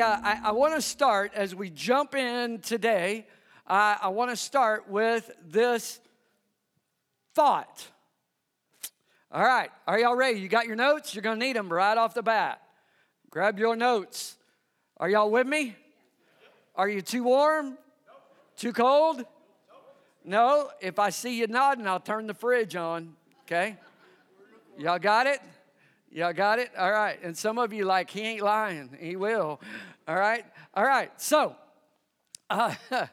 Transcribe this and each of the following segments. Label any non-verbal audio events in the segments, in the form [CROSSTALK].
I, uh, I, I want to start as we jump in today. Uh, I want to start with this thought. All right, are y'all ready? You got your notes? You're going to need them right off the bat. Grab your notes. Are y'all with me? Are you too warm? Too cold? No. If I see you nodding, I'll turn the fridge on. Okay? Y'all got it? Y'all got it? All right. And some of you like, he ain't lying. He will. All right? All right. So, uh, [LAUGHS]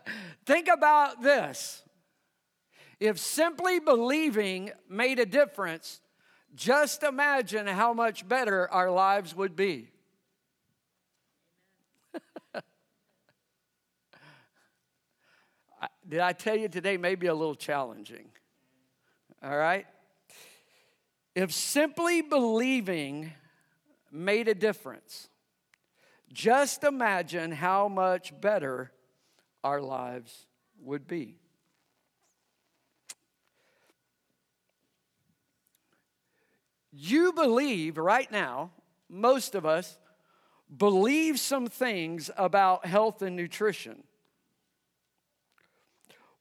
think about this. If simply believing made a difference, just imagine how much better our lives would be. [LAUGHS] Did I tell you today may be a little challenging? All right? If simply believing made a difference, just imagine how much better our lives would be. You believe right now, most of us believe some things about health and nutrition.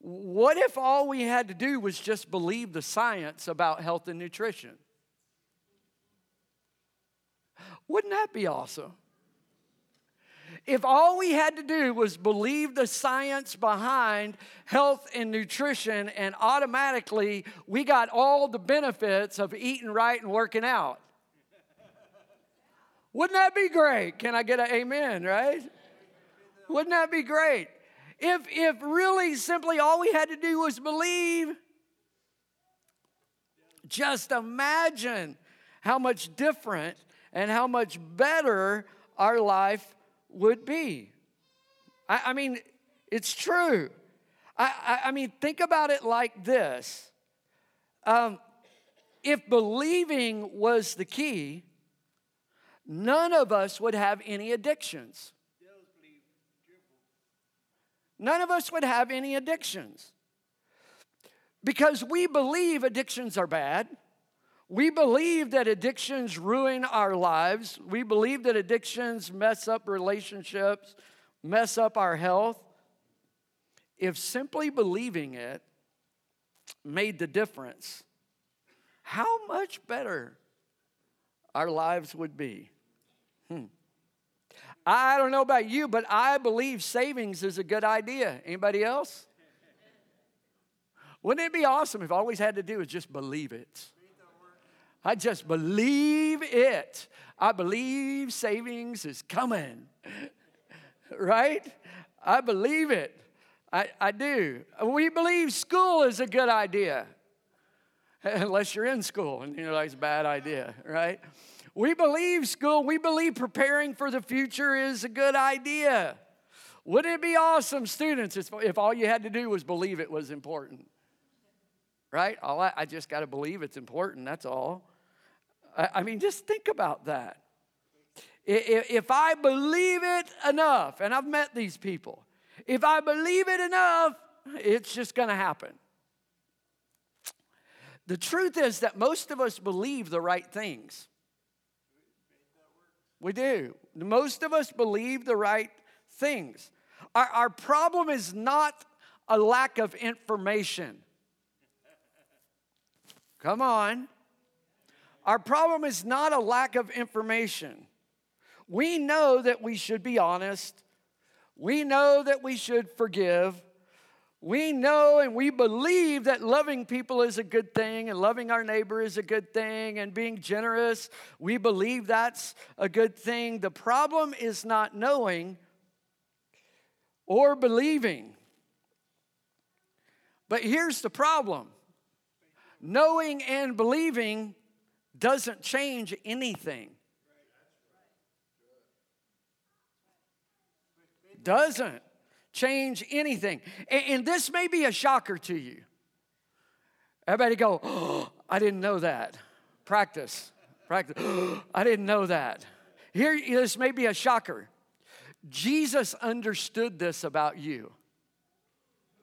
What if all we had to do was just believe the science about health and nutrition? Wouldn't that be awesome? If all we had to do was believe the science behind health and nutrition, and automatically we got all the benefits of eating right and working out. Wouldn't that be great? Can I get an amen, right? Wouldn't that be great? If, if really simply all we had to do was believe, just imagine how much different and how much better our life would be. I, I mean, it's true. I, I, I, mean, think about it like this um, if believing was the key, none of us would have any addictions. None of us would have any addictions. Because we believe addictions are bad. We believe that addictions ruin our lives. We believe that addictions mess up relationships, mess up our health. If simply believing it made the difference, how much better our lives would be. Hmm. I don't know about you, but I believe savings is a good idea. Anybody else? Wouldn't it be awesome if all we had to do was just believe it? I just believe it. I believe savings is coming. [LAUGHS] right? I believe it. I, I do. We believe school is a good idea. [LAUGHS] Unless you're in school and you're like, it's a bad idea, right? We believe school, we believe preparing for the future is a good idea. Wouldn't it be awesome, students, if all you had to do was believe it was important? Right? All I, I just got to believe it's important, that's all. I, I mean, just think about that. If I believe it enough, and I've met these people, if I believe it enough, it's just going to happen. The truth is that most of us believe the right things. We do. Most of us believe the right things. Our, our problem is not a lack of information. Come on. Our problem is not a lack of information. We know that we should be honest. We know that we should forgive. We know and we believe that loving people is a good thing and loving our neighbor is a good thing and being generous, we believe that's a good thing. The problem is not knowing or believing. But here's the problem knowing and believing doesn't change anything. Doesn't change anything. And, and this may be a shocker to you. Everybody go, oh, I didn't know that. Practice, practice. Oh, [GASPS] I didn't know that. Here, this may be a shocker. Jesus understood this about you.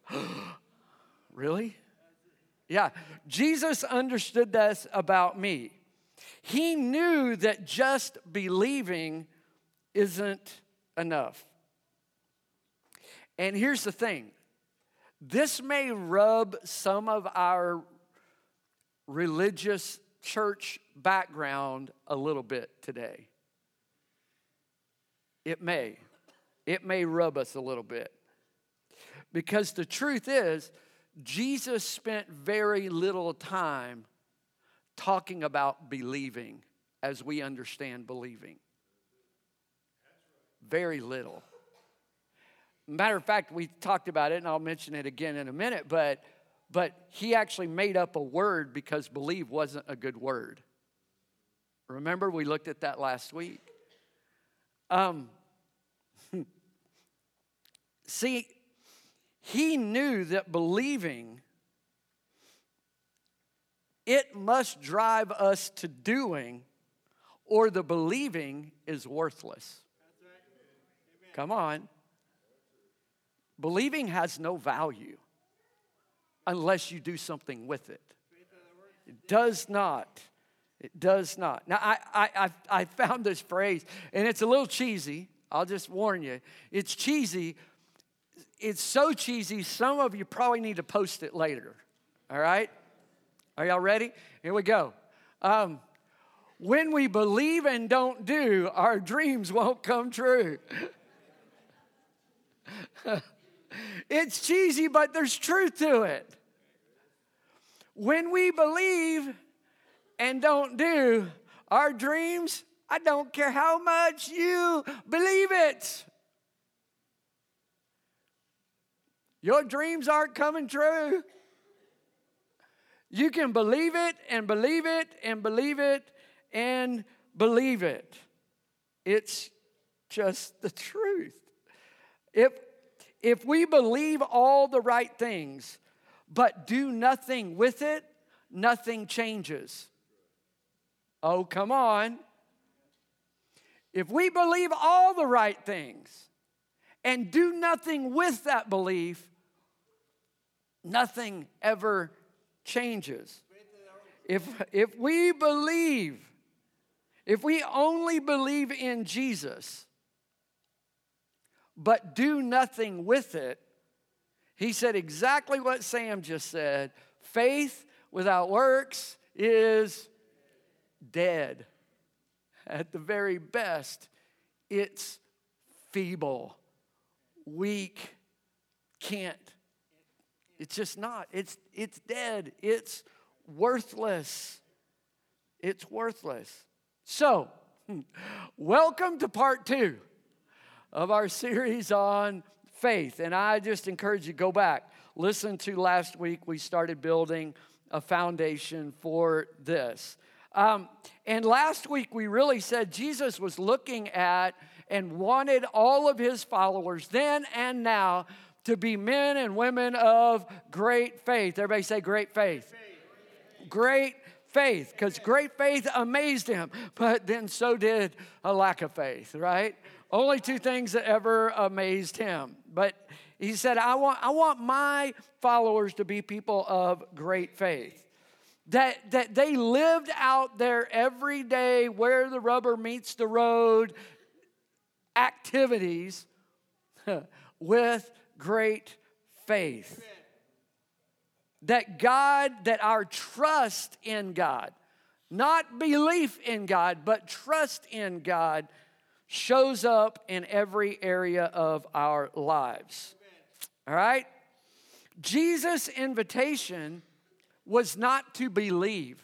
[GASPS] really? Yeah, Jesus understood this about me. He knew that just believing isn't enough. And here's the thing this may rub some of our religious church background a little bit today. It may. It may rub us a little bit. Because the truth is, Jesus spent very little time talking about believing as we understand believing. Very little. Matter of fact, we talked about it, and I'll mention it again in a minute, but, but he actually made up a word because believe wasn't a good word. Remember, we looked at that last week. Um, [LAUGHS] see, he knew that believing it must drive us to doing or the believing is worthless come on believing has no value unless you do something with it it does not it does not now i i i found this phrase and it's a little cheesy i'll just warn you it's cheesy it's so cheesy, some of you probably need to post it later. All right? Are y'all ready? Here we go. Um, when we believe and don't do, our dreams won't come true. [LAUGHS] it's cheesy, but there's truth to it. When we believe and don't do, our dreams, I don't care how much you believe it, Your dreams aren't coming true. You can believe it and believe it and believe it and believe it. It's just the truth. If, if we believe all the right things, but do nothing with it, nothing changes. Oh, come on. If we believe all the right things and do nothing with that belief, nothing ever changes. If, if we believe, if we only believe in Jesus, but do nothing with it, he said exactly what Sam just said faith without works is dead. At the very best, it's feeble, weak, can't it's just not. It's, it's dead. It's worthless. It's worthless. So, [LAUGHS] welcome to part two of our series on faith. And I just encourage you go back, listen to last week. We started building a foundation for this. Um, and last week we really said Jesus was looking at and wanted all of his followers then and now to be men and women of great faith. Everybody say great faith. Great faith, because great faith amazed him, but then so did a lack of faith, right? Only two things that ever amazed him. But he said, I want, I want my followers to be people of great faith. That, that they lived out their everyday, where the rubber meets the road activities [LAUGHS] with great faith. That God, that our trust in God, not belief in God, but trust in God, shows up in every area of our lives. All right? Jesus' invitation was not to believe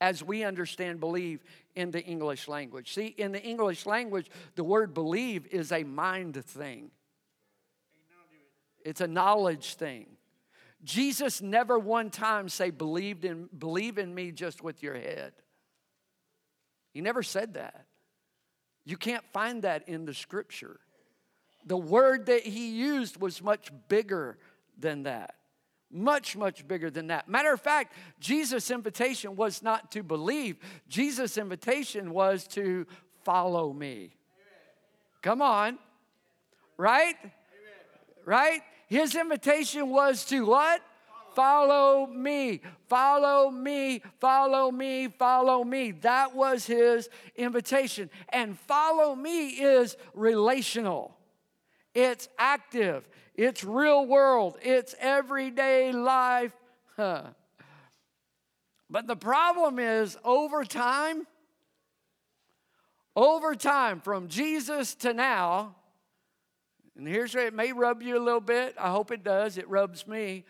as we understand believe in the English language. See, in the English language, the word believe is a mind thing it's a knowledge thing. Jesus never one time say believed in believe in me just with your head. He never said that. You can't find that in the scripture. The word that he used was much bigger than that. Much, much bigger than that. Matter of fact, Jesus' invitation was not to believe, Jesus' invitation was to follow me. Come on. Right? Right? His invitation was to what? Follow me, follow me, follow me, follow me. That was his invitation. And follow me is relational, it's active, it's real world, it's everyday life. But the problem is, over time, over time, from Jesus to now, and here's where it may rub you a little bit. I hope it does. It rubs me.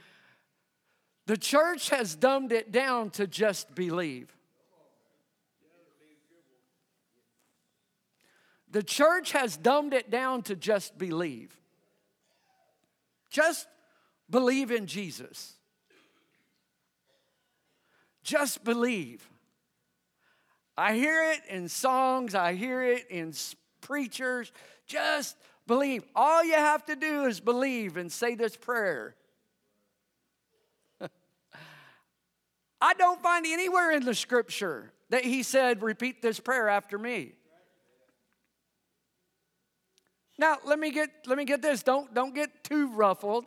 The church has dumbed it down to just believe. The church has dumbed it down to just believe. Just believe in Jesus. Just believe. I hear it in songs, I hear it in preachers. Just believe. All you have to do is believe and say this prayer. I don't find anywhere in the scripture that he said, repeat this prayer after me. Now, let me get let me get this. Don't don't get too ruffled.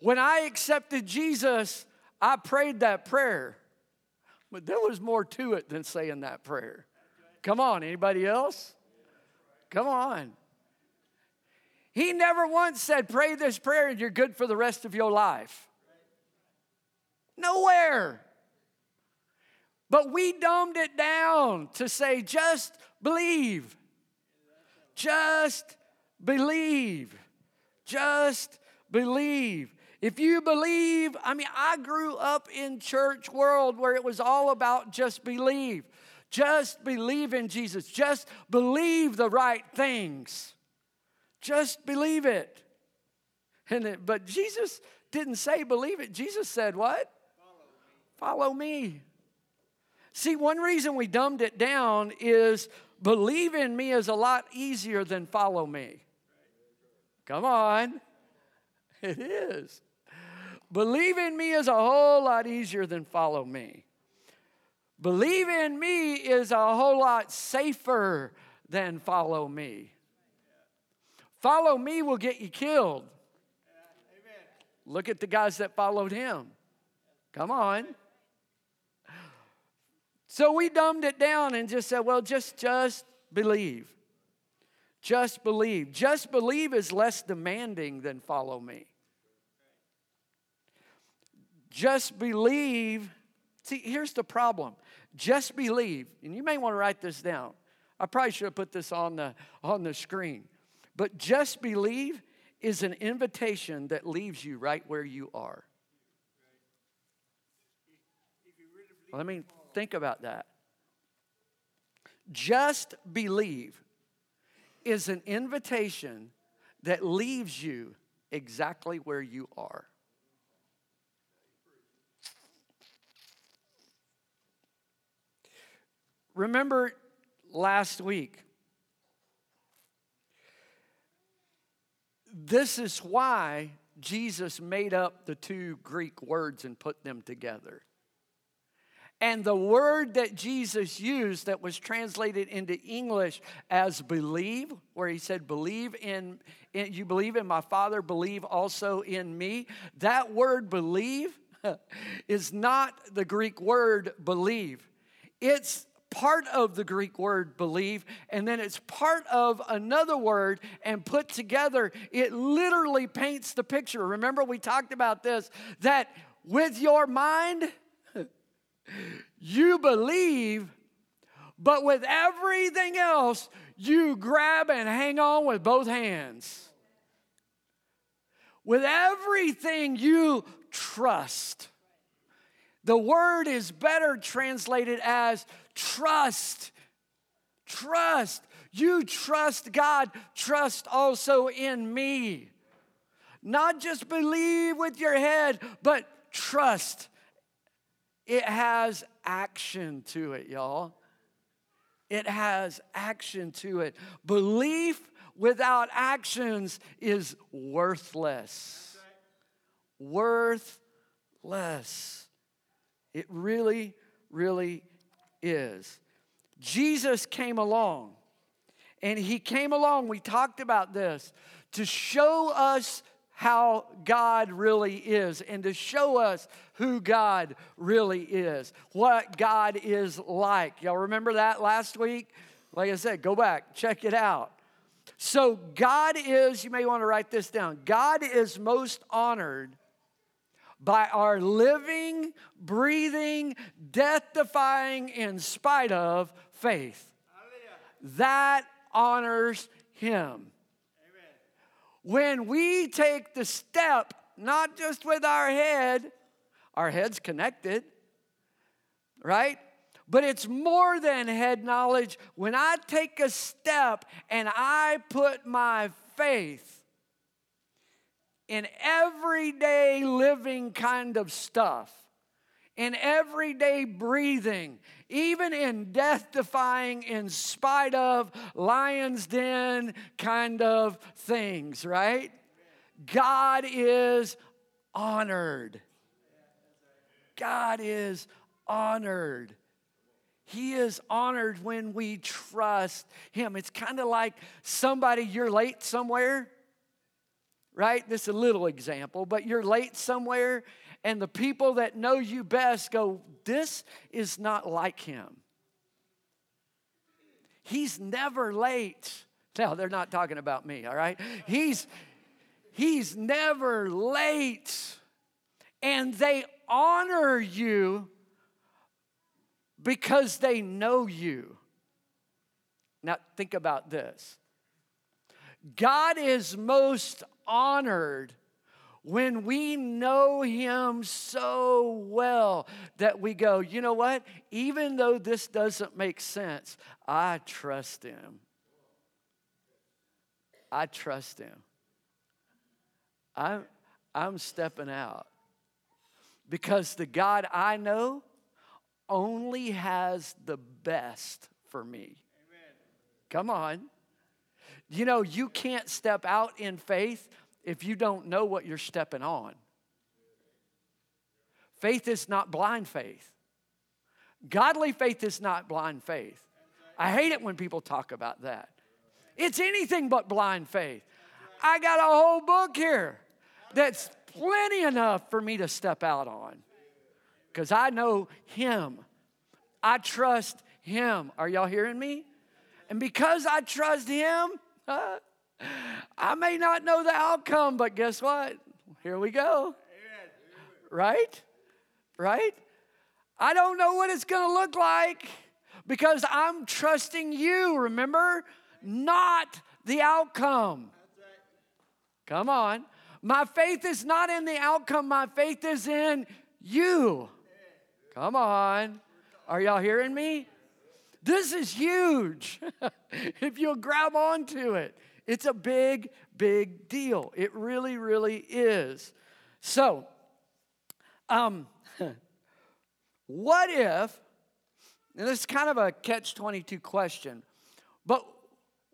When I accepted Jesus, I prayed that prayer. But there was more to it than saying that prayer. Come on, anybody else? Come on. He never once said, Pray this prayer and you're good for the rest of your life. Nowhere. But we dumbed it down to say, Just believe. Just believe. Just believe. If you believe, I mean, I grew up in church world where it was all about just believe. Just believe in Jesus. Just believe the right things. Just believe it. And it, but Jesus didn't say believe it. Jesus said what? Follow me. Follow me. See, one reason we dumbed it down is believe in me is a lot easier than follow me. Come on. [LAUGHS] It is. Believe in me is a whole lot easier than follow me. Believe in me is a whole lot safer than follow me. Follow me will get you killed. Look at the guys that followed him. Come on. So we dumbed it down and just said, well, just just believe. Just believe. Just believe is less demanding than follow me. Just believe. See, here's the problem. Just believe, and you may want to write this down. I probably should have put this on the, on the screen. But just believe is an invitation that leaves you right where you are. Let me think about that. Just believe is an invitation that leaves you exactly where you are. Remember last week, this is why Jesus made up the two Greek words and put them together. And the word that Jesus used that was translated into English as believe, where he said, Believe in, in you believe in my Father, believe also in me. That word believe [LAUGHS] is not the Greek word believe. It's part of the Greek word believe, and then it's part of another word and put together. It literally paints the picture. Remember, we talked about this that with your mind, you believe, but with everything else, you grab and hang on with both hands. With everything, you trust. The word is better translated as trust. Trust. You trust God, trust also in me. Not just believe with your head, but trust. It has action to it, y'all. It has action to it. Belief without actions is worthless. Worthless. It really, really is. Jesus came along, and he came along, we talked about this, to show us how God really is and to show us who God really is, what God is like. Y'all remember that last week? Like I said, go back, check it out. So, God is, you may want to write this down, God is most honored by our living, breathing, death defying, in spite of faith. That honors Him. When we take the step, not just with our head, our head's connected, right? But it's more than head knowledge. When I take a step and I put my faith in everyday living kind of stuff, in everyday breathing, even in death defying, in spite of lion's den kind of things, right? God is honored. God is honored. He is honored when we trust Him. It's kind of like somebody, you're late somewhere, right? This is a little example, but you're late somewhere and the people that know you best go, This is not like him. He's never late. Now, they're not talking about me, all right? He's, he's never late. And they honor you because they know you. Now, think about this God is most honored when we know Him so well that we go, you know what? Even though this doesn't make sense, I trust Him. I trust Him. I'm, I'm stepping out because the God I know only has the best for me. Amen. Come on. You know, you can't step out in faith if you don't know what you're stepping on. Faith is not blind faith. Godly faith is not blind faith. I hate it when people talk about that. It's anything but blind faith. I got a whole book here that's plenty enough for me to step out on because I know Him. I trust Him. Are y'all hearing me? And because I trust Him, [LAUGHS] uh, I may not know the outcome, but guess what? Here we go. Right? Right? I don't know what it's going to look like because I'm trusting you, remember? Not the outcome. Come on. My faith is not in the outcome, my faith is in you. Come on. Are y'all hearing me? This is huge. [LAUGHS] if you'll grab onto it. It's a big, big deal. It really, really is. So, um, [LAUGHS] what if, and this is kind of a catch 22 question, but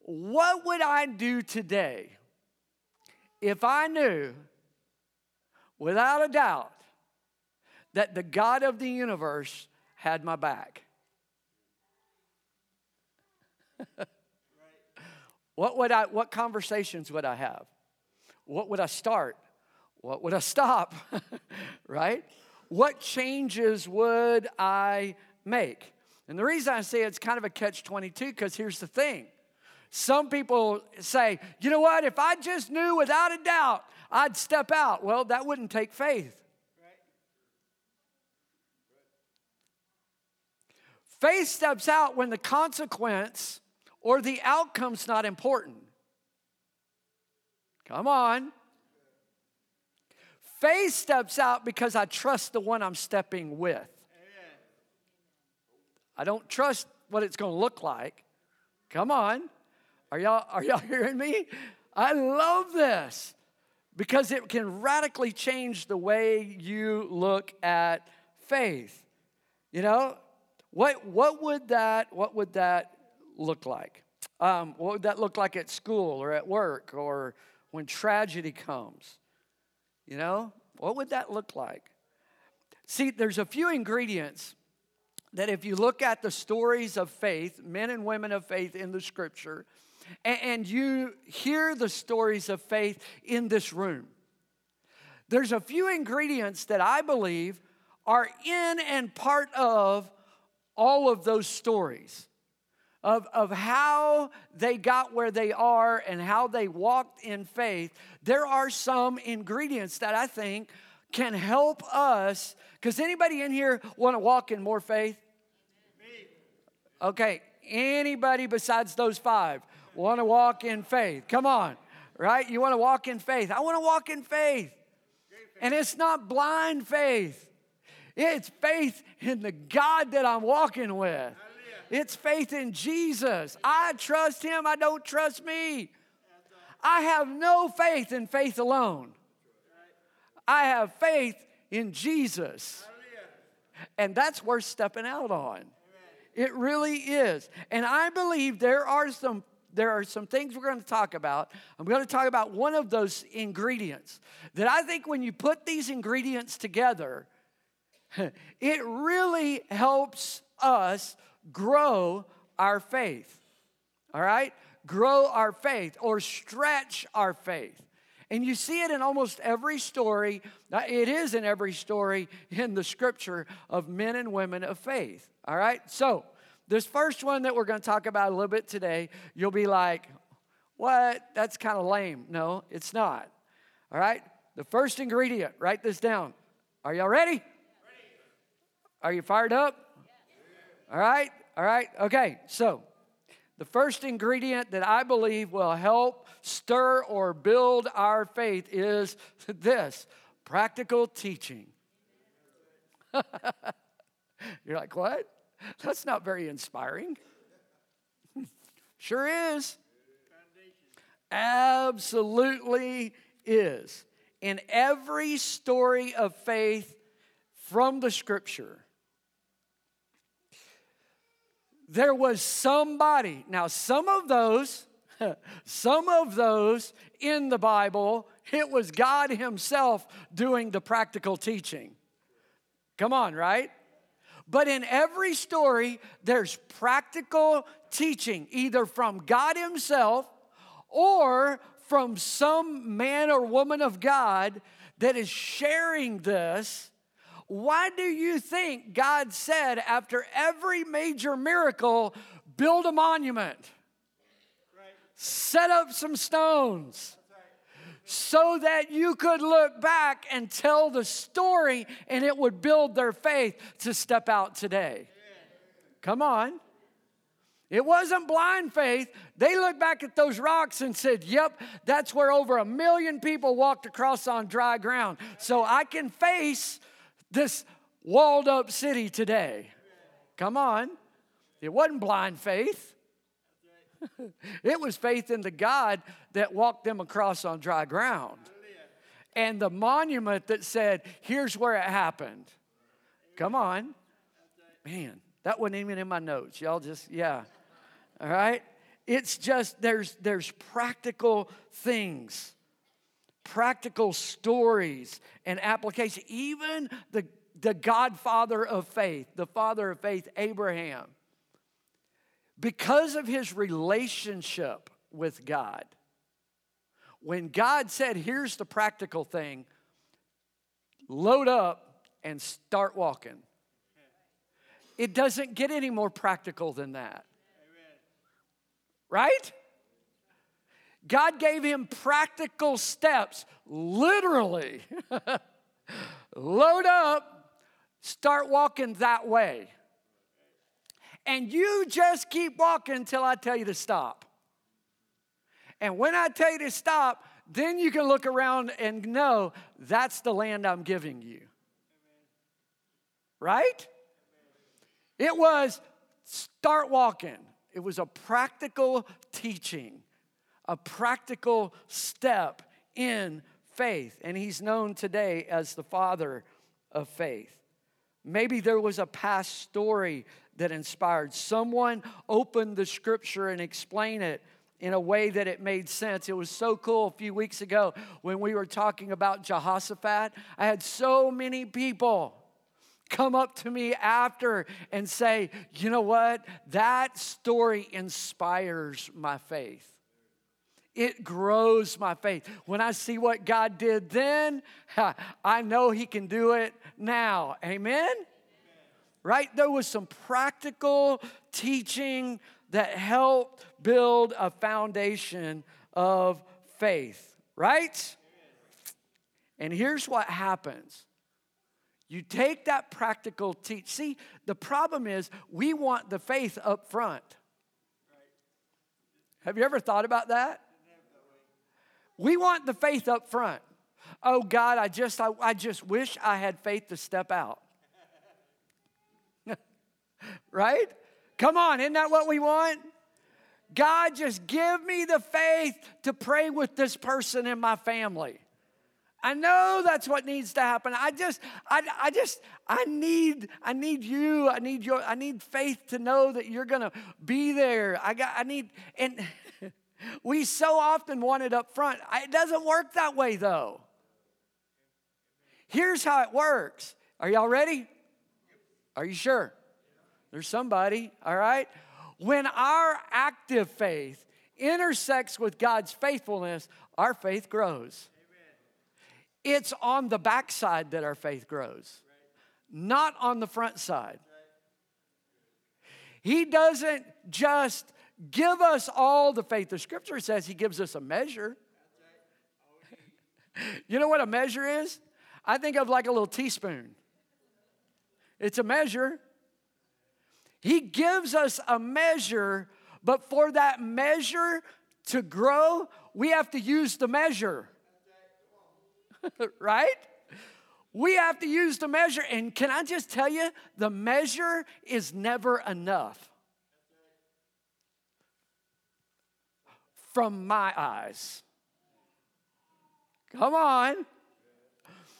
what would I do today if I knew without a doubt that the God of the universe had my back? [LAUGHS] What would I what conversations would I have? What would I start? What would I stop? [LAUGHS] right? What changes would I make? And the reason I say it's kind of a catch 22 because here's the thing. Some people say, you know what, if I just knew without a doubt, I'd step out. Well, that wouldn't take faith. Faith steps out when the consequence or the outcome's not important. Come on. Faith steps out because I trust the one I'm stepping with. I don't trust what it's going to look like. Come on. Are y'all are y'all [LAUGHS] hearing me? I love this because it can radically change the way you look at faith. You know, what what would that what would that look like? Um, what would that look like at school or at work or when tragedy comes? You know, what would that look like? See, there's a few ingredients that if you look at the stories of faith, men and women of faith in the scripture, and, and you hear the stories of faith in this room, There's a few ingredients that I believe are in and part of all of those stories of, of how they got where they are and how they walked in faith. There are some ingredients that I think can help us. Because anybody in here want to walk in more faith? Okay, anybody besides those five want to walk in faith? Come on, right? You want to walk in faith. I want to walk in faith. And it's not blind faith, it's faith in the God that I'm walking with. It's faith in Jesus. I trust Him, I don't trust me. I have no faith in faith alone. I have faith in Jesus. And that's worth stepping out on. It really is. And I believe there are some there are some things we're going to talk about. I'm going to talk about one of those ingredients that I think when you put these ingredients together, [LAUGHS] it really helps us grow our faith. All right? Grow our faith or stretch our faith. And you see it in almost every story. It is in every story in the scripture of men and women of faith. All right? So, this first one that we're going to talk about a little bit today, you'll be like, what? That's kind of lame. No, it's not. All right? The first ingredient, write this down. Are y'all ready? ready. Are you fired up? All right? All right? Okay, so the first ingredient that I believe will help stir or build our faith is [LAUGHS] this practical teaching. [LAUGHS] You're like, what? That's not very inspiring. [LAUGHS] sure is. Absolutely is. In every story of faith from the scripture, there was somebody. Now, some of those, [LAUGHS] some of those in the Bible, it was God Himself doing the practical teaching. Come on, right? But in every story, there's practical teaching, either from God Himself or from some man or woman of God that is sharing this why do you think God said after every major miracle, build a monument? Set up some stones so that you could look back and tell the story and it would build their faith to step out today. Come on. It wasn't blind faith. They looked back at those rocks and said, Yep, that's where over a million people walked across on dry ground. So I can face this walled up city today. Come on. It wasn't blind faith. [LAUGHS] it was faith in the God that walked them across on dry ground. And the monument that said, here's where it happened. Come on. Man, that wasn't even in my notes. Y'all just, yeah. All right? It's just there's there's practical things practical stories and application. Even the, the godfather of faith, the father of faith, Abraham, because of his relationship with God, when God said, Here's the practical thing, load up and start walking. It doesn't get any more practical than that. Right? God gave him practical steps, literally. [LAUGHS] Load up, start walking that way. And you just keep walking until I tell you to stop. And when I tell you to stop, then you can look around and know that's the land I'm giving you. Right? It was start walking. It was a practical teaching a practical step in faith. And he's known today as the father of faith. Maybe there was a past story that inspired. Someone opened the scripture and explained it in a way that it made sense. It was so cool a few weeks ago when we were talking about Jehoshaphat. I had so many people come up to me after and say, you know what? That story inspires my faith. It grows my faith. When I see what God did then, [LAUGHS] I know He can do it now. Amen? Right? There was some practical teaching that helped build a foundation of faith, right? And here's what happens. You take that practical teach. See, the problem is we want the faith up front. Have you ever thought about that? We want the faith up front. Oh God, I just I, I just wish I had faith to step out. [LAUGHS] right? Come on, isn't that what we want? God, just give me the faith to pray with this person in my family. I know that's what needs to happen. I just, I, I just, I need, I need you. I need your, I need faith to know that you're gonna be there. I got, I need, and we so often want it up front. It doesn't work that way though. Here's how it works. Are y'all ready? Are you sure? There's somebody, all right? When our active faith intersects with God's faithfulness, our faith grows. It's on the backside that our faith grows, not on the front side. He doesn't just give us all the faith. The scripture says He gives us a measure. [LAUGHS] you know what a measure is? I think of like a little teaspoon. It's a measure. He gives us a measure, but for that measure to grow, we have to use the measure. [LAUGHS] right? We have to use the measure. And can I just tell you, the measure is never enough. From my eyes. Come on.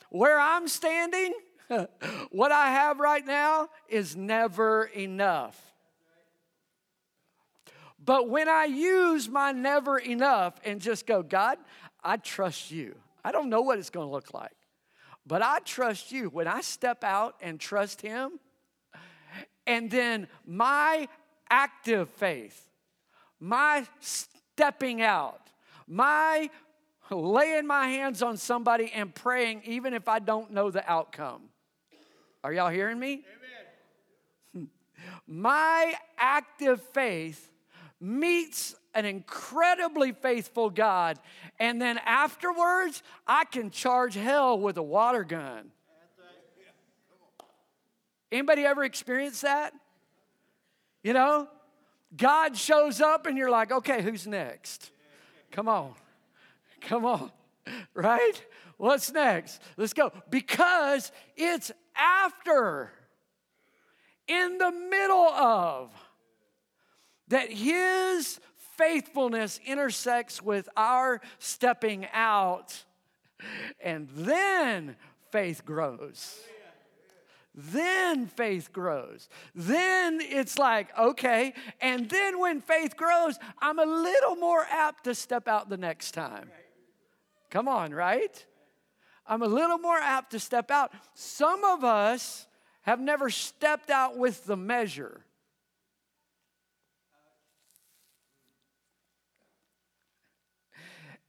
Where I'm standing, [LAUGHS] what I have right now is never enough. But when I use my never enough and just go, God, I trust you. I don't know what it's going to look like, but I trust you. When I step out and trust Him, and then my active faith, my stepping out, my laying my hands on somebody and praying, even if I don't know the outcome. Are y'all hearing me? Amen. [LAUGHS] My active faith meets an incredibly faithful God, and then afterwards, I can charge hell with a water gun. Anybody ever experienced that? You know, God shows up and you're like, okay, who's next? Come on. Come on. [LAUGHS] Right? What's next? Let's go. Because it's after, in the middle of, that His faithfulness intersects with our stepping out, and then faith grows. Then faith grows. Then it's like, okay. And then when faith grows, I'm a little more apt to step out the next time. Come on, right? I'm a little more apt to step out. Some of us have never stepped out with the measure.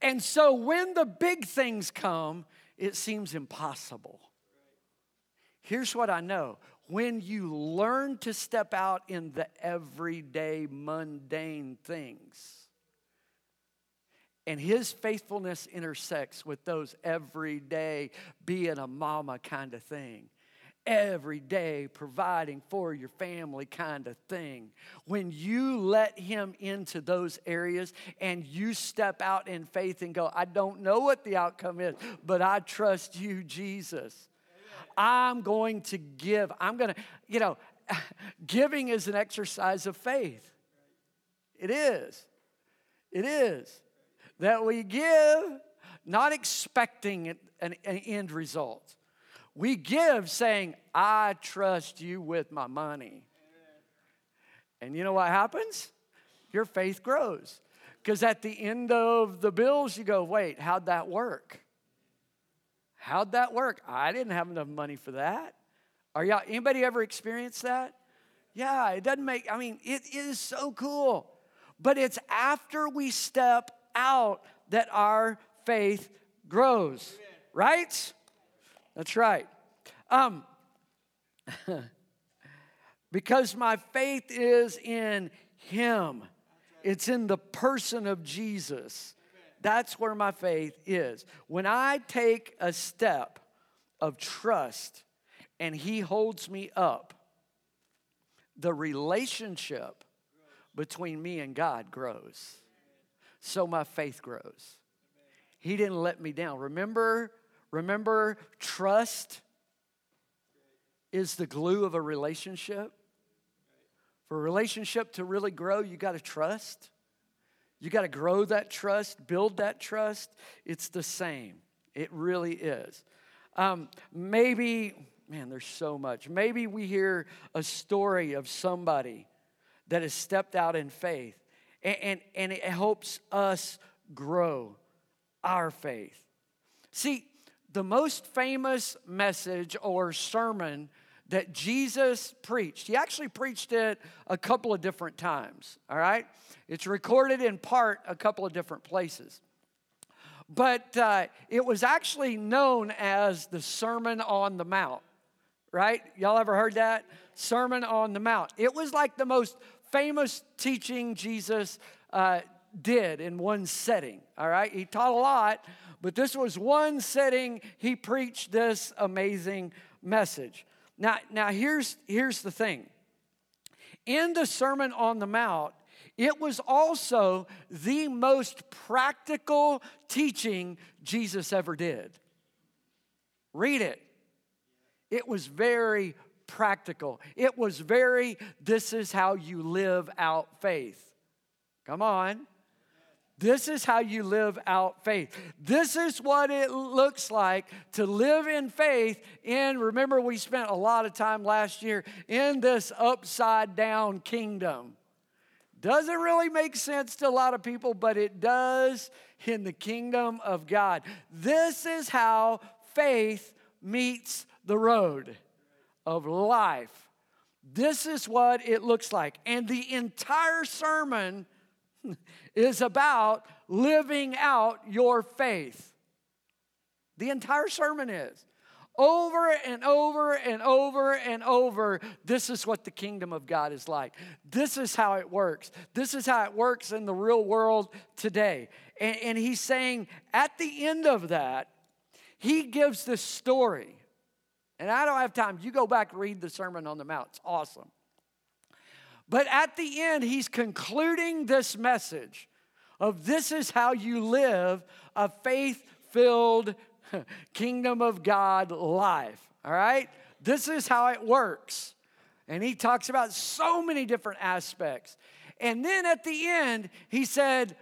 And so when the big things come, it seems impossible. Here's what I know when you learn to step out in the everyday, mundane things, and his faithfulness intersects with those everyday, being a mama kind of thing every day providing for your family kind of thing. When you let Him into those areas and you step out in faith and go, I don't know what the outcome is, but I trust you, Jesus. I'm going to give. I'm going to, you know, [LAUGHS] giving is an exercise of faith. It is. It is. That we give, not expecting an, an end result. We give saying, I trust you with my money. And you know what happens? Your faith grows. Because at the end of the bills, you go, wait, how'd that work? How'd that work? I didn't have enough money for that. Are y'all, anybody ever experienced that? Yeah, it doesn't make, I mean, it is so cool. But it's after we step out that our faith grows. Right? That's right. Um, [LAUGHS] because my faith is in Him, it's in the person of Jesus. That's where my faith is. When I take a step of trust and He holds me up, the relationship between me and God grows. So my faith grows. He didn't let me down. Remember, remember, trust is the glue of a relationship. For a relationship to really grow, you got to trust. You got to grow that trust, build that trust. It's the same. It really is. Um, maybe, man, there's so much. Maybe we hear a story of somebody that has stepped out in faith, and, and, and it helps us grow our faith. See, the most famous message or sermon that Jesus preached. He actually preached it a couple of different times, all right? It's recorded in part a couple of different places. But uh, it was actually known as the Sermon on the Mount, right? Y'all ever heard that? Sermon on the Mount. It was like the most famous teaching Jesus uh, did in one setting, all right? He taught a lot, but this was one setting he preached this amazing message. Now, now here's, here's the thing. In the Sermon on the Mount, it was also the most practical teaching Jesus ever did. Read it. It was very practical. It was very, this is how you live out faith. Come on. This is how you live out faith. This is what it looks like to live in faith And remember, we spent a lot of time last year in this upside down kingdom. Doesn't really make sense to a lot of people, but it does in the kingdom of God. This is how faith meets the road of life. This is what it looks like. And the entire sermon [LAUGHS] is about living out your faith. The entire sermon is. Over and over and over and over, this is what the kingdom of God is like. This is how it works. This is how it works in the real world today. And, and he's saying at the end of that, he gives this story. And I don't have time. You go back read the Sermon on the Mount. It's awesome. But at the end, he's concluding this message of this is how you live a faith filled [LAUGHS] kingdom of God life. All right? This is how it works. And he talks about so many different aspects. And then at the end, he said,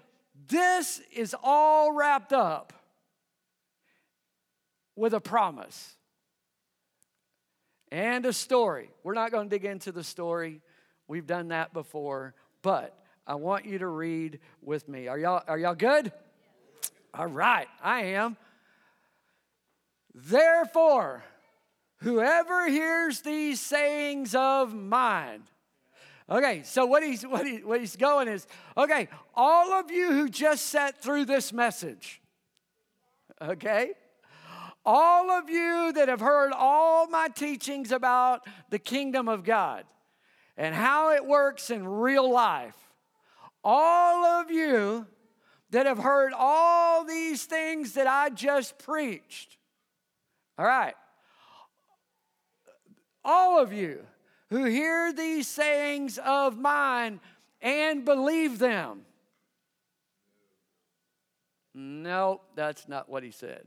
This is all wrapped up with a promise and a story. We're not going to dig into the story. We've done that before, but I want you to read with me. Are y'all are y'all good? All right, I am. Therefore, whoever hears these sayings of mine. Okay, so what he's what, he, what he's going is, okay, all of you who just sat through this message, okay? All of you that have heard all my teachings about the kingdom of God and how it works in real life. All of you that have heard all these things that I just preached. All right. All of you who hear these sayings of mine and believe them. No, that's not what he said.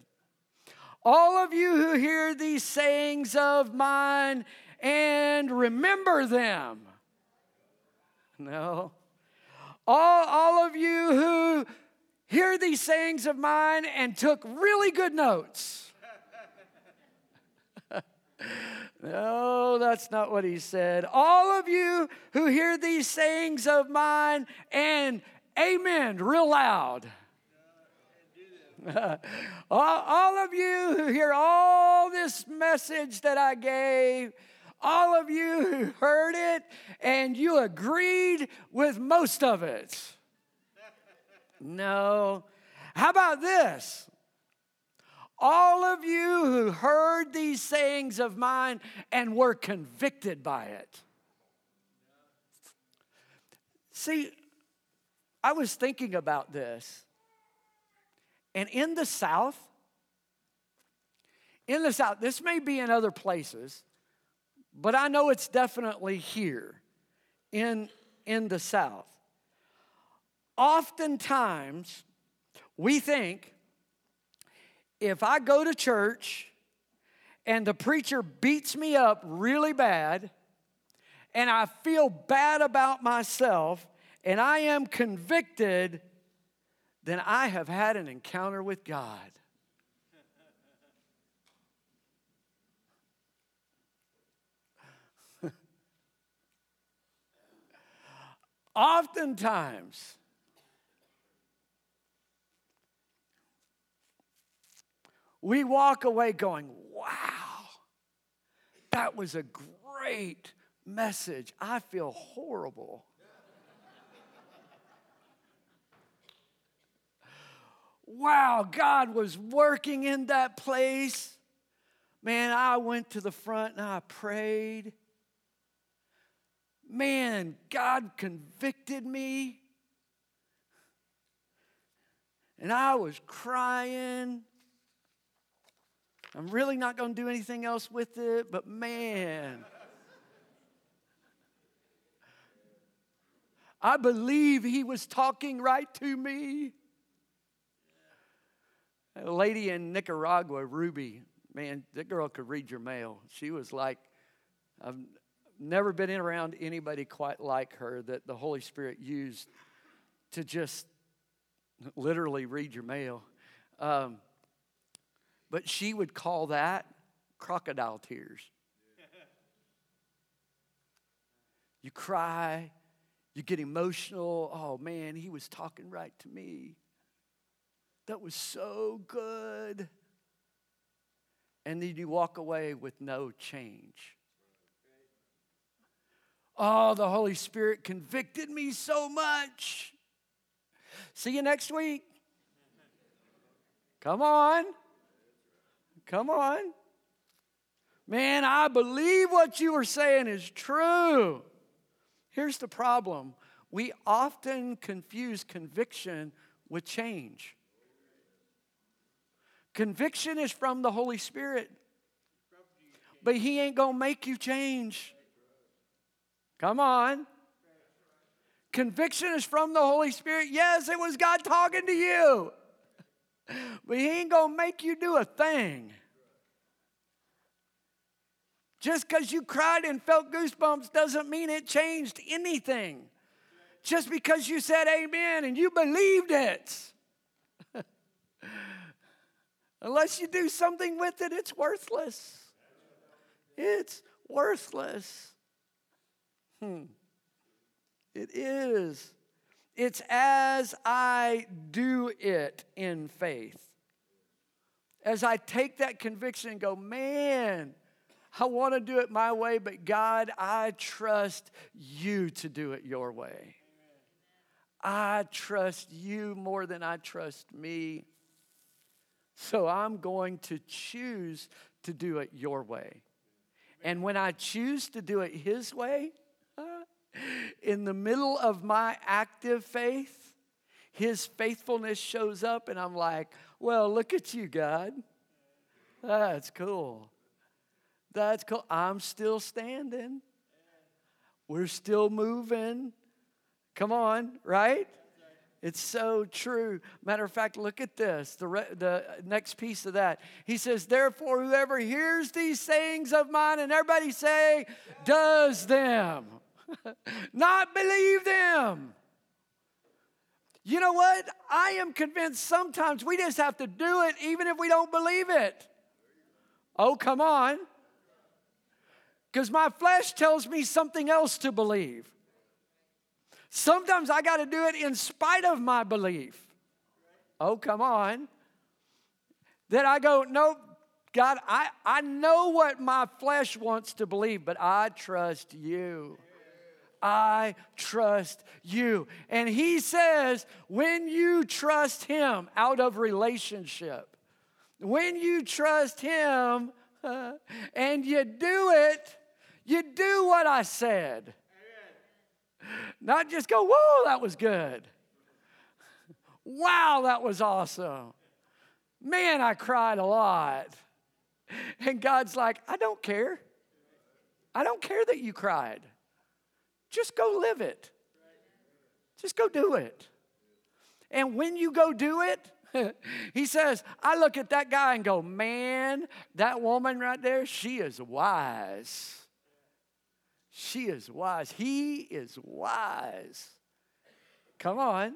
All of you who hear these sayings of mine and remember them. No. All, all of you who hear these sayings of mine and took really good notes. [LAUGHS] no, that's not what he said. All of you who hear these sayings of mine and amen real loud. [LAUGHS] all, all of you who hear all this message that I gave all of you who heard it and you agreed with most of it. No. How about this? All of you who heard these sayings of mine and were convicted by it. See, I was thinking about this. And in the South, in the South, this may be in other places, but I know it's definitely here in, in the South. Oftentimes, we think if I go to church and the preacher beats me up really bad, and I feel bad about myself, and I am convicted, then I have had an encounter with God. Oftentimes, we walk away going, wow, that was a great message. I feel horrible. wow, God was working in that place. Man, I went to the front and I prayed. Man, God convicted me. And I was crying. I'm really not going to do anything else with it, but man. I believe he was talking right to me. A lady in Nicaragua, Ruby, man, that girl could read your mail. She was like, I've, never been around anybody quite like her that the Holy Spirit used to just literally read your mail. Um, but she would call that crocodile tears. You cry, you get emotional. Oh man, he was talking right to me. That was so good. And then you walk away with no change. Oh, the Holy Spirit convicted me so much. See you next week. Come on. Come on. Man, I believe what you were saying is true. Here's the problem we often confuse conviction with change. Conviction is from the Holy Spirit, but He ain't gonna make you change. Come on. Conviction is from the Holy Spirit. Yes, it was God talking to you. But He ain't going to make you do a thing. Just because you cried and felt goosebumps doesn't mean it changed anything. Just because you said amen and you believed it. [LAUGHS] Unless you do something with it, it's worthless. It's worthless. Hmm. It is. It's as I do it in faith. As I take that conviction and go, man, I want to do it my way, but God, I trust you to do it your way. I trust you more than I trust me. So I'm going to choose to do it your way. And when I choose to do it His way, [LAUGHS] in the middle of my active faith, his faithfulness shows up, and I'm like, well, look at you, God. That's cool. That's cool. I'm still standing. We're still moving. Come on, right? It's so true. Matter of fact, look at this the, re- the next piece of that. He says, Therefore, whoever hears these sayings of mine, and everybody say, does them. [LAUGHS] not believe them. You know what? I am convinced sometimes we just have to do it even if we don't believe it. Oh, come on. Because my flesh tells me something else to believe. Sometimes I got to do it in spite of my belief. Oh, come on. Then I go, no, God, I, I know what my flesh wants to believe, but I trust you. I trust you. And he says, when you trust him out of relationship, when you trust him [LAUGHS] and you do it, you do what I said. Not just go, whoa, that was good. [LAUGHS] Wow, that was awesome. Man, I cried a lot. And God's like, I don't care. I don't care that you cried. Just go live it. Just go do it. And when you go do it, [LAUGHS] he says, I look at that guy and go, man, that woman right there, she is wise. She is wise. He is wise. Come on.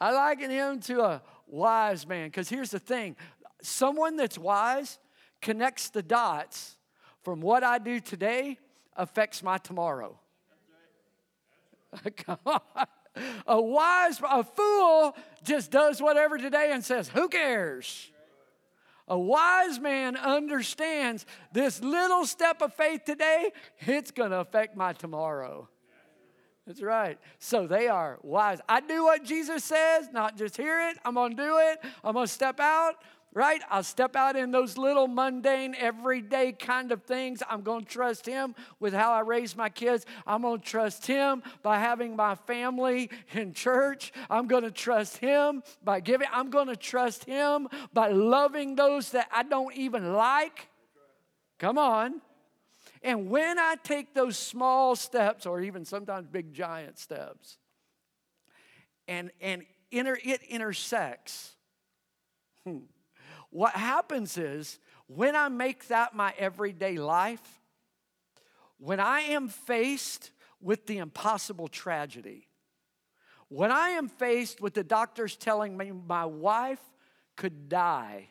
I liken him to a wise man because here's the thing someone that's wise connects the dots from what I do today affects my tomorrow. [LAUGHS] Come on. A wise, a fool just does whatever today and says, Who cares? A wise man understands this little step of faith today, it's going to affect my tomorrow. That's right. So they are wise. I do what Jesus says, not just hear it. I'm going to do it. I'm going to step out right? I'll step out in those little mundane, everyday kind of things. I'm going to trust Him with how I raise my kids. I'm going to trust Him by having my family in church. I'm going to trust Him by giving. I'm going to trust Him by loving those that I don't even like. Come on. And when I take those small steps, or even sometimes big giant steps, and, and inter, it intersects, hmm, what happens is when I make that my everyday life, when I am faced with the impossible tragedy, when I am faced with the doctors telling me my wife could die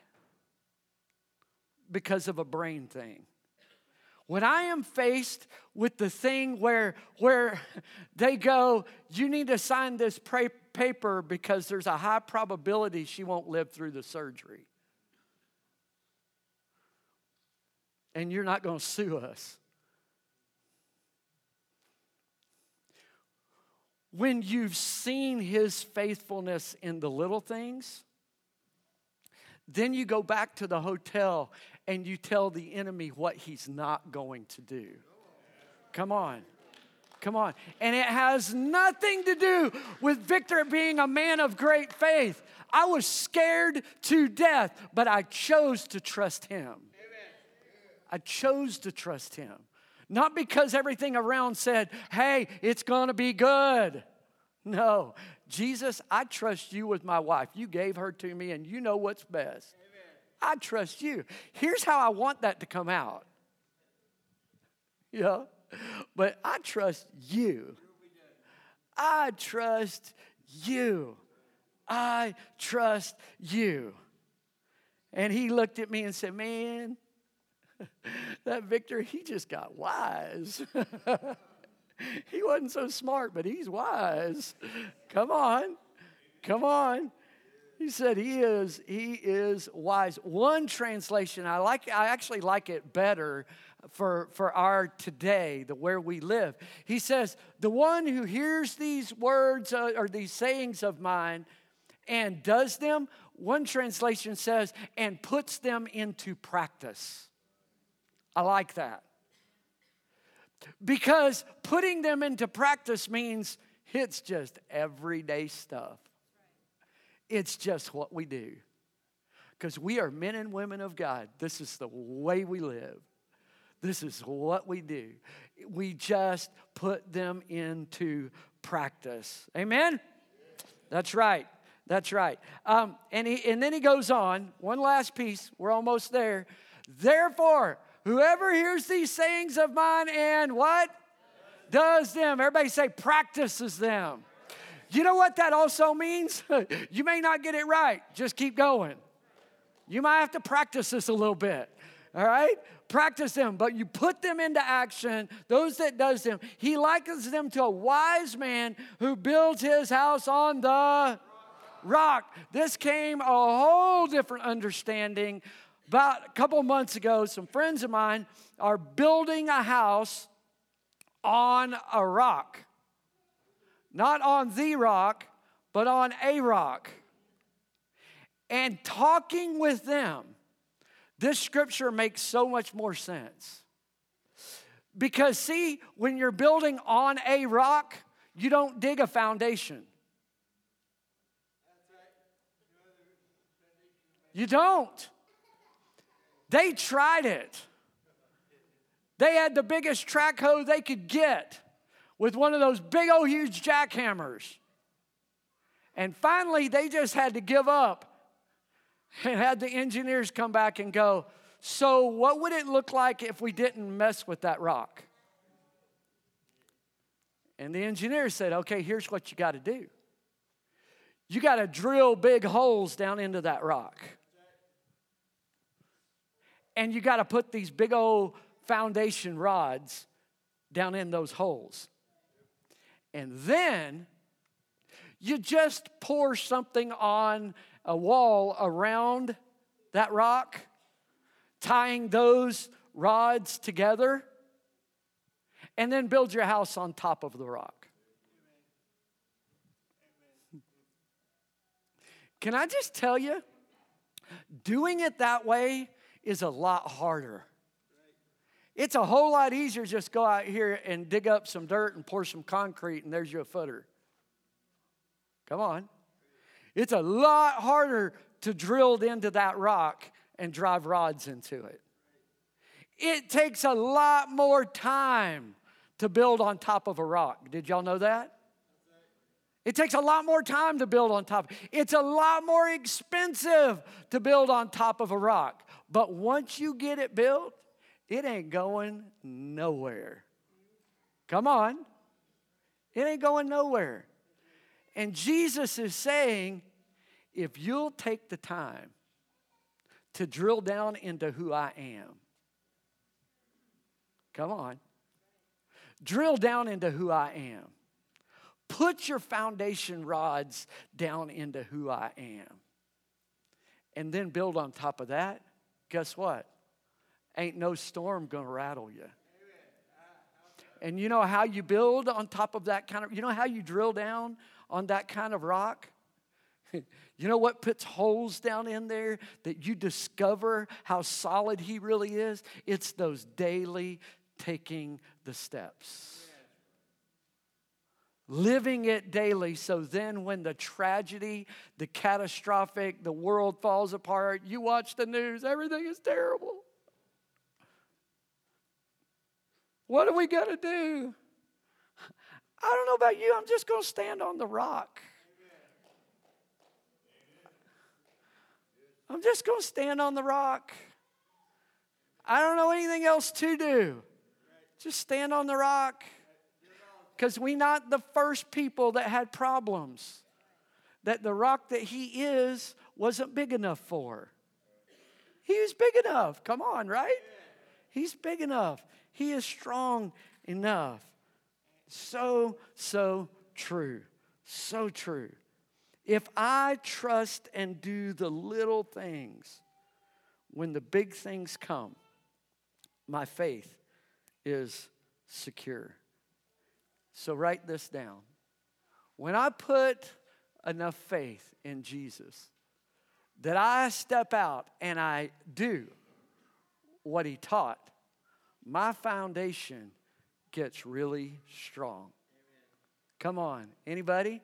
because of a brain thing, when I am faced with the thing where, where they go, you need to sign this paper because there's a high probability she won't live through the surgery. And you're not going to sue us. When you've seen his faithfulness in the little things, then you go back to the hotel and you tell the enemy what he's not going to do. Come on. Come on. And it has nothing to do with Victor being a man of great faith. I was scared to death, but I chose to trust him. I chose to trust him. Not because everything around said, hey, it's gonna be good. No, Jesus, I trust you with my wife. You gave her to me and you know what's best. Amen. I trust you. Here's how I want that to come out. Yeah, but I trust you. I trust you. I trust you. And he looked at me and said, Man, [LAUGHS] that Victor, he just got wise. [LAUGHS] he wasn't so smart, but he's wise. Come on. Come on. He said he is he is wise. One translation I like I actually like it better for for our today, the where we live. He says, "The one who hears these words uh, or these sayings of mine and does them." One translation says, "and puts them into practice." I like that. Because putting them into practice means it's just everyday stuff. It's just what we do. Because we are men and women of God. This is the way we live. This is what we do. We just put them into practice. Amen? That's right. That's right. Um, and, he, and then he goes on, one last piece. We're almost there. Therefore, Whoever hears these sayings of mine and what? Does them. Everybody say practices them. You know what that also means? [LAUGHS] you may not get it right. Just keep going. You might have to practice this a little bit. All right? Practice them, but you put them into action. Those that does them. He likens them to a wise man who builds his house on the rock. This came a whole different understanding about a couple months ago, some friends of mine are building a house on a rock. not on the rock, but on a rock. And talking with them, this scripture makes so much more sense. Because, see, when you're building on a rock, you don't dig a foundation. You don't. They tried it. They had the biggest track hoe they could get with one of those big old huge jackhammers. And finally, they just had to give up and had the engineers come back and go, So, what would it look like if we didn't mess with that rock? And the engineer said, Okay, here's what you got to do you got to drill big holes down into that rock. And you got to put these big old foundation rods down in those holes. And then you just pour something on a wall around that rock, tying those rods together, and then build your house on top of the rock. Can I just tell you, doing it that way is a lot harder. It's a whole lot easier just go out here and dig up some dirt and pour some concrete, and there's your footer. Come on. It's a lot harder to drill into that rock and drive rods into it. It takes a lot more time to build on top of a rock. Did y'all know that? It takes a lot more time to build on top. It's a lot more expensive to build on top of a rock. But once you get it built, it ain't going nowhere. Come on. It ain't going nowhere. And Jesus is saying, if you'll take the time to drill down into who I am, come on, drill down into who I am. Put your foundation rods down into who I am. And then build on top of that. Guess what? Ain't no storm gonna rattle you. And you know how you build on top of that kind of, you know how you drill down on that kind of rock? [LAUGHS] you know what puts holes down in there that you discover how solid he really is? It's those daily taking the steps. Living it daily, so then when the tragedy, the catastrophic, the world falls apart, you watch the news, everything is terrible. What are we going to do? I don't know about you, I'm just going to stand on the rock. I'm just going to stand on the rock. I don't know anything else to do. Just stand on the rock. Because we not the first people that had problems. That the rock that he is wasn't big enough for. He was big enough. Come on, right? He's big enough. He is strong enough. So, so true. So true. If I trust and do the little things, when the big things come, my faith is secure. So write this down. When I put enough faith in Jesus that I step out and I do what he taught, my foundation gets really strong. Come on, anybody?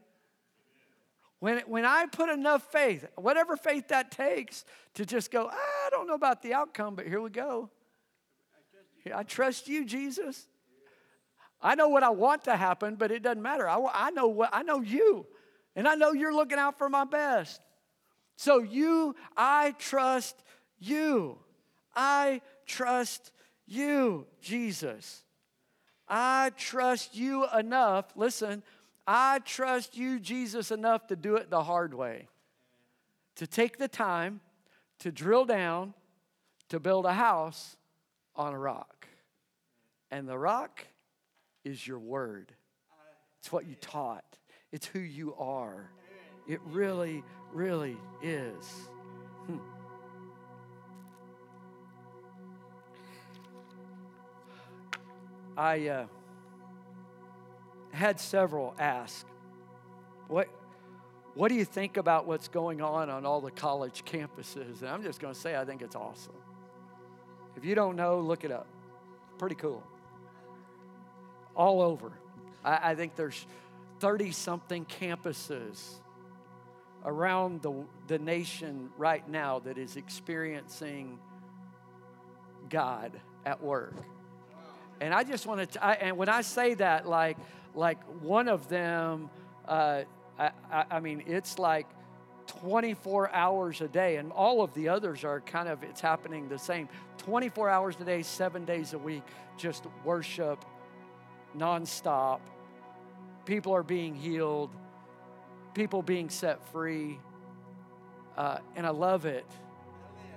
When, when I put enough faith, whatever faith that takes, to just go, I don't know about the outcome, but here we go. I trust you, Jesus. I know what I want to happen, but it doesn't matter. I, I know what I know you, and I know you're looking out for my best. So you, I trust you. I trust you, Jesus. I trust you enough. Listen, I trust you, Jesus, enough to do it the hard way. To take the time to drill down to build a house on a rock. And the rock is your word. It's what you taught. It's who you are. It really, really is. Hmm. I uh, had several ask What, what do you think about what's going on on all the college campuses? And I'm just going to say, I think it's awesome. If you don't know, look it up. Pretty cool. All over. I, I think there's 30 something campuses around the, the nation right now that is experiencing God at work. And I just want to, and when I say that, like, like one of them, uh, I, I, I mean, it's like 24 hours a day, and all of the others are kind of, it's happening the same. 24 hours a day, seven days a week, just worship nonstop. People are being healed, people being set free. Uh, and I love it.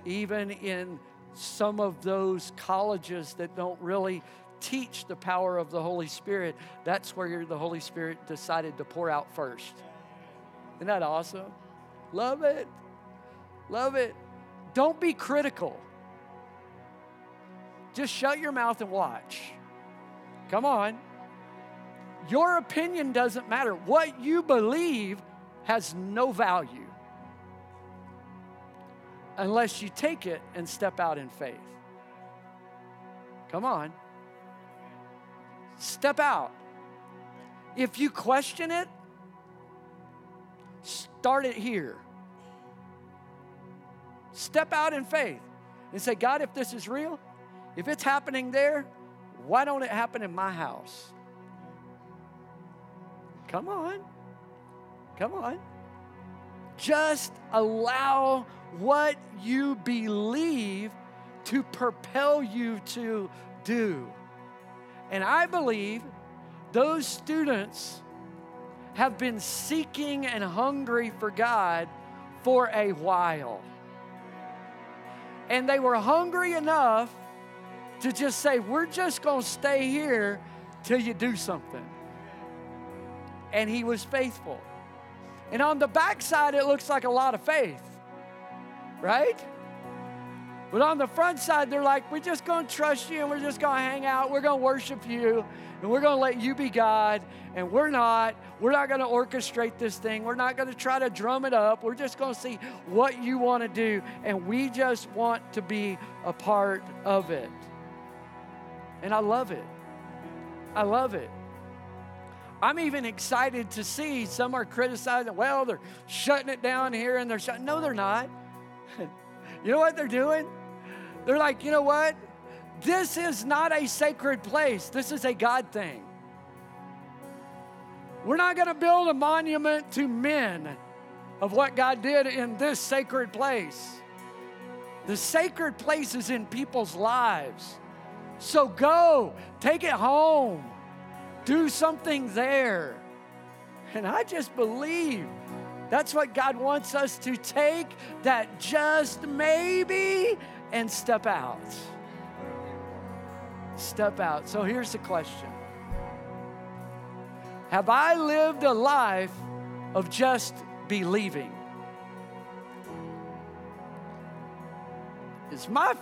Even in some of those colleges that don't really teach the power of the Holy Spirit, that's where the Holy Spirit decided to pour out first. Isn't that awesome? Love it. Love it. Don't be critical. Just shut your mouth and watch. Come on. Your opinion doesn't matter. What you believe has no value unless you take it and step out in faith. Come on. Step out. If you question it, start it here. Step out in faith and say, God, if this is real, if it's happening there, why don't it happen in my house? Come on. Come on. Just allow what you believe to propel you to do. And I believe those students have been seeking and hungry for God for a while. And they were hungry enough to just say, We're just going to stay here till you do something. And he was faithful. And on the backside, it looks like a lot of faith, right? But on the front side, they're like, we're just going to trust you and we're just going to hang out. We're going to worship you and we're going to let you be God. And we're not. We're not going to orchestrate this thing. We're not going to try to drum it up. We're just going to see what you want to do. And we just want to be a part of it. And I love it. I love it. I'm even excited to see some are criticizing, well, they're shutting it down here and they're shutting. No, they're not. [LAUGHS] you know what they're doing? They're like, you know what? This is not a sacred place, this is a God thing. We're not going to build a monument to men of what God did in this sacred place. The sacred place is in people's lives. So go, take it home, do something there. And I just believe that's what God wants us to take that just maybe and step out. Step out. So here's the question Have I lived a life of just believing? Is my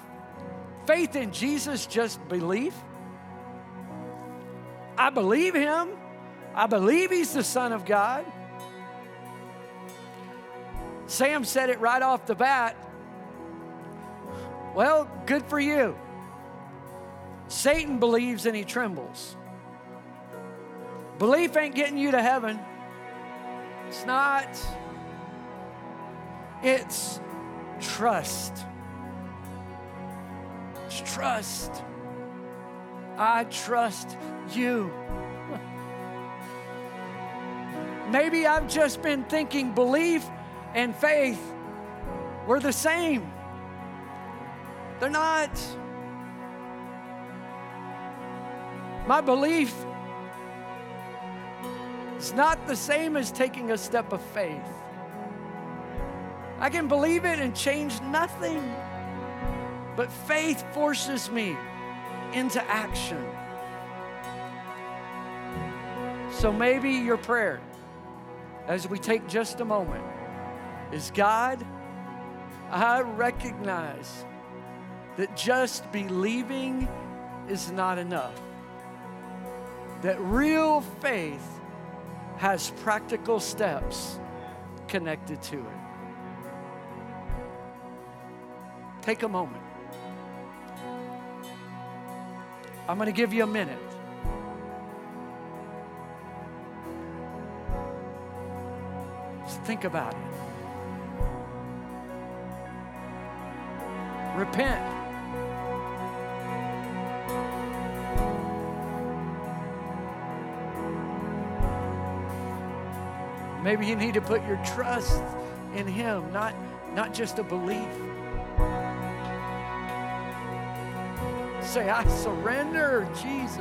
faith in Jesus just belief? I believe him. I believe he's the Son of God. Sam said it right off the bat. Well, good for you. Satan believes and he trembles. Belief ain't getting you to heaven. It's not. It's trust. It's trust. I trust you. [LAUGHS] Maybe I've just been thinking belief and faith were the same. They're not. My belief is not the same as taking a step of faith. I can believe it and change nothing, but faith forces me into action. So maybe your prayer, as we take just a moment, is God, I recognize that just believing is not enough. That real faith has practical steps connected to it. Take a moment. I'm going to give you a minute. Just think about it. Repent. Maybe you need to put your trust in Him, not, not just a belief. Say, I surrender, Jesus.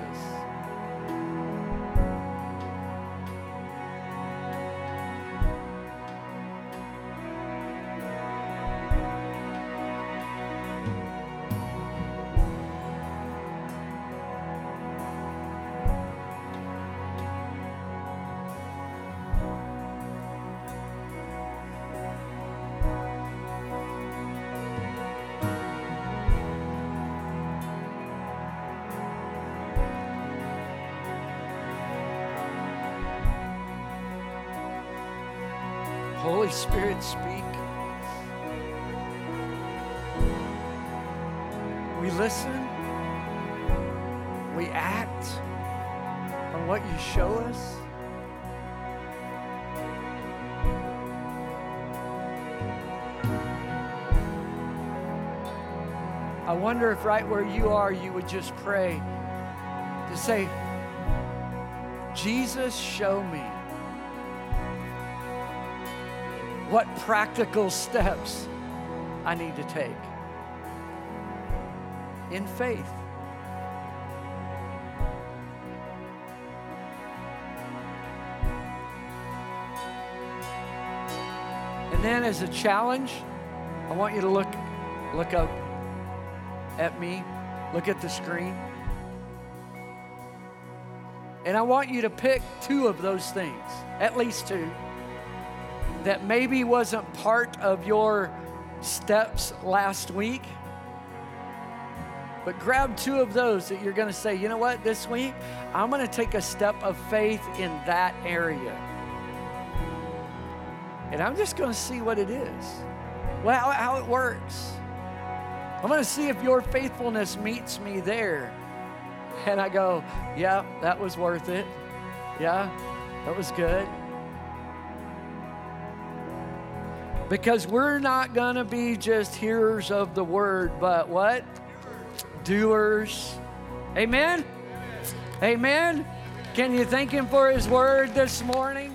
We act on what you show us. I wonder if right where you are, you would just pray to say, Jesus, show me what practical steps I need to take in faith. Then as a challenge, I want you to look look up at me, look at the screen. And I want you to pick two of those things, at least two that maybe wasn't part of your steps last week. But grab two of those that you're going to say, you know what, this week, I'm going to take a step of faith in that area. And I'm just going to see what it is, how, how it works. I'm going to see if your faithfulness meets me there. And I go, yeah, that was worth it. Yeah, that was good. Because we're not going to be just hearers of the word, but what? Doers. Amen? Amen? Can you thank Him for His word this morning?